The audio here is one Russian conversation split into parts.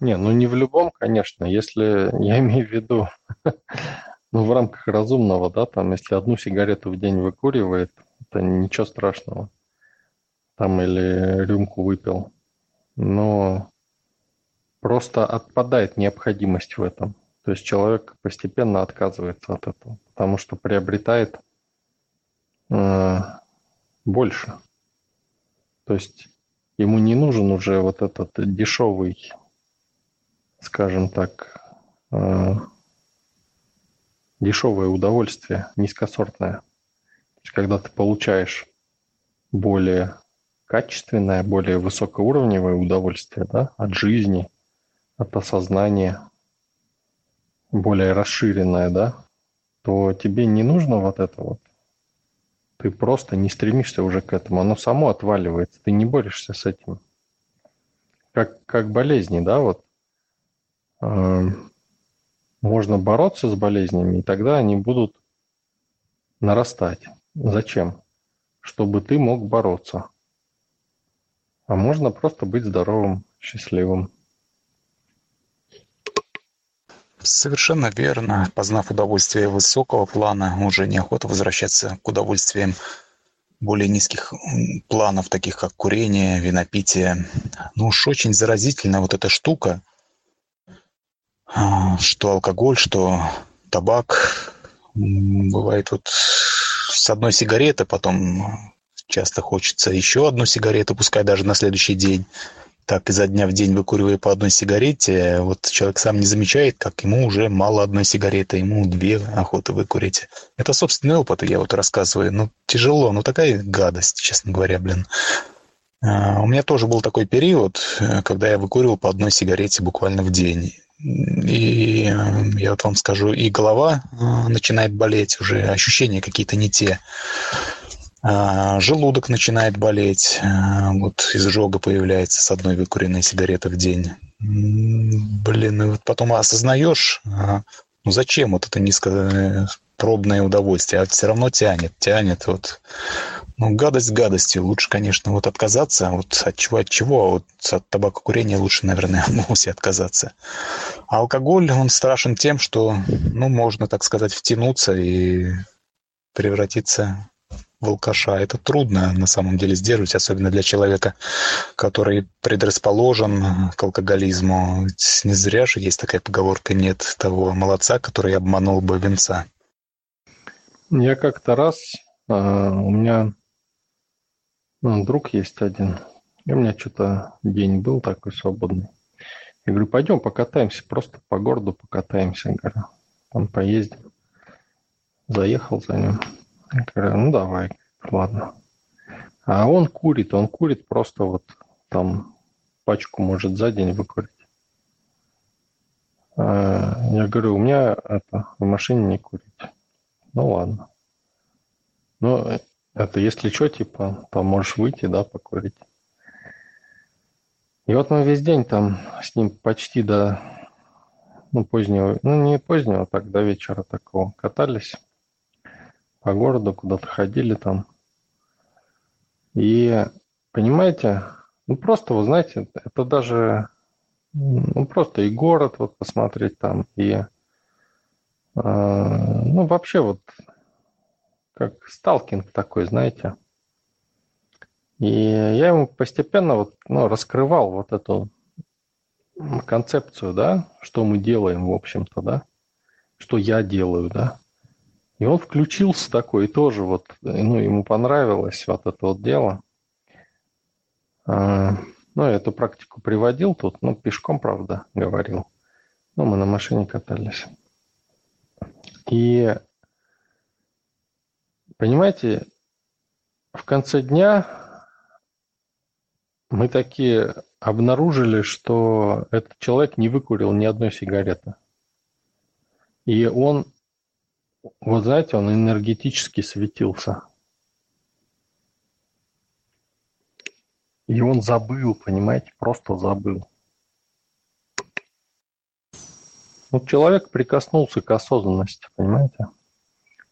Не, ну не в любом, конечно. Если я имею в виду, ну в рамках разумного, да, там, если одну сигарету в день выкуривает, это ничего страшного. Там или рюмку выпил. Но просто отпадает необходимость в этом. То есть человек постепенно отказывается от этого, потому что приобретает э, больше. То есть ему не нужен уже вот этот дешевый скажем так, э, дешевое удовольствие, низкосортное. То есть, когда ты получаешь более качественное, более высокоуровневое удовольствие да, от жизни, от осознания, более расширенное, да, то тебе не нужно вот это вот. Ты просто не стремишься уже к этому. Оно само отваливается. Ты не борешься с этим. Как, как болезни, да, вот можно бороться с болезнями, и тогда они будут нарастать. Зачем? Чтобы ты мог бороться. А можно просто быть здоровым, счастливым. Совершенно верно. Познав удовольствие высокого плана, уже неохота возвращаться к удовольствиям более низких планов, таких как курение, винопитие. Ну уж очень заразительна вот эта штука – что алкоголь, что табак. Бывает вот с одной сигареты, потом часто хочется еще одну сигарету, пускай даже на следующий день. Так, изо дня в день выкуривая по одной сигарете, вот человек сам не замечает, как ему уже мало одной сигареты, ему две охоты выкурить. Это собственный опыт, я вот рассказываю. Ну, тяжело, ну такая гадость, честно говоря, блин. А, у меня тоже был такой период, э, когда я выкуривал по одной сигарете буквально в день. И я вот вам скажу, и голова э, начинает болеть, уже ощущения какие-то не те. А, желудок начинает болеть, э, вот изжога появляется с одной выкуренной сигареты в день. Блин, и вот потом осознаешь, а, ну зачем вот это низкопробное удовольствие, а все равно тянет, тянет. Вот ну, гадость гадостью. Лучше, конечно, вот отказаться. Вот от чего, от чего? А вот от табакокурения лучше, наверное, вовсе отказаться. А алкоголь, он страшен тем, что, ну, можно, так сказать, втянуться и превратиться в алкаша. Это трудно, на самом деле, сдерживать, особенно для человека, который предрасположен к алкоголизму. Ведь не зря же есть такая поговорка «нет того молодца, который обманул бы венца». Я как-то раз, а, у меня ну, друг есть один. И у меня что-то день был такой свободный. Я говорю, пойдем покатаемся, просто по городу покатаемся. Говорю, там поездим. Заехал за ним. Я говорю, ну давай, ладно. А он курит, он курит просто вот там пачку может за день выкурить. А я говорю, у меня это в машине не курить. Ну ладно. Ну, это если что, типа, там можешь выйти, да, покурить. И вот мы весь день там с ним почти до ну, позднего, ну, не позднего, так, до вечера такого катались по городу, куда-то ходили там. И, понимаете, ну, просто, вы знаете, это даже, ну, просто и город вот посмотреть там, и, э, ну, вообще вот как сталкинг такой, знаете. И я ему постепенно вот, ну, раскрывал вот эту концепцию, да, что мы делаем, в общем-то, да, что я делаю, да. И он включился такой, тоже вот, ну, ему понравилось вот это вот дело. А, ну, я эту практику приводил тут, ну, пешком, правда, говорил. Ну, мы на машине катались. И Понимаете, в конце дня мы такие обнаружили, что этот человек не выкурил ни одной сигареты. И он, вот знаете, он энергетически светился. И он забыл, понимаете, просто забыл. Вот человек прикоснулся к осознанности, понимаете?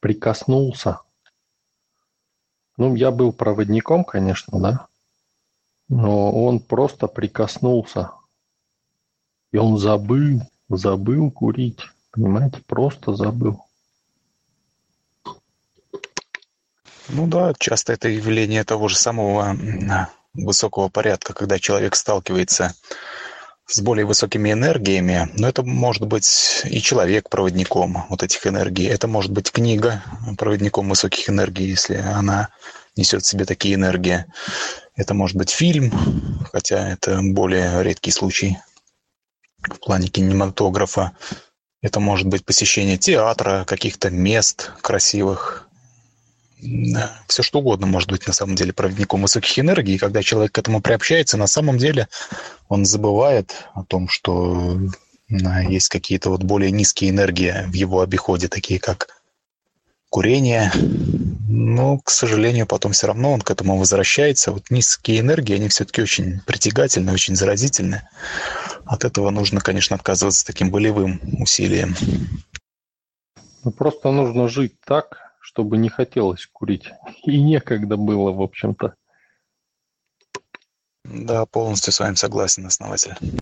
Прикоснулся. Ну, я был проводником, конечно, да, но он просто прикоснулся. И он забыл, забыл курить. Понимаете, просто забыл. Ну да, часто это явление того же самого высокого порядка, когда человек сталкивается с более высокими энергиями, но это может быть и человек проводником вот этих энергий, это может быть книга проводником высоких энергий, если она несет в себе такие энергии. Это может быть фильм, хотя это более редкий случай в плане кинематографа. Это может быть посещение театра, каких-то мест красивых. Все что угодно может быть на самом деле проводником высоких энергий. И когда человек к этому приобщается, на самом деле он забывает о том, что есть какие-то вот более низкие энергии в его обиходе, такие как курение. Но, к сожалению, потом все равно он к этому возвращается. Вот низкие энергии, они все-таки очень притягательны, очень заразительны. От этого нужно, конечно, отказываться таким болевым усилием. Ну, просто нужно жить так, чтобы не хотелось курить. И некогда было, в общем-то. Да, полностью с вами согласен, основатель.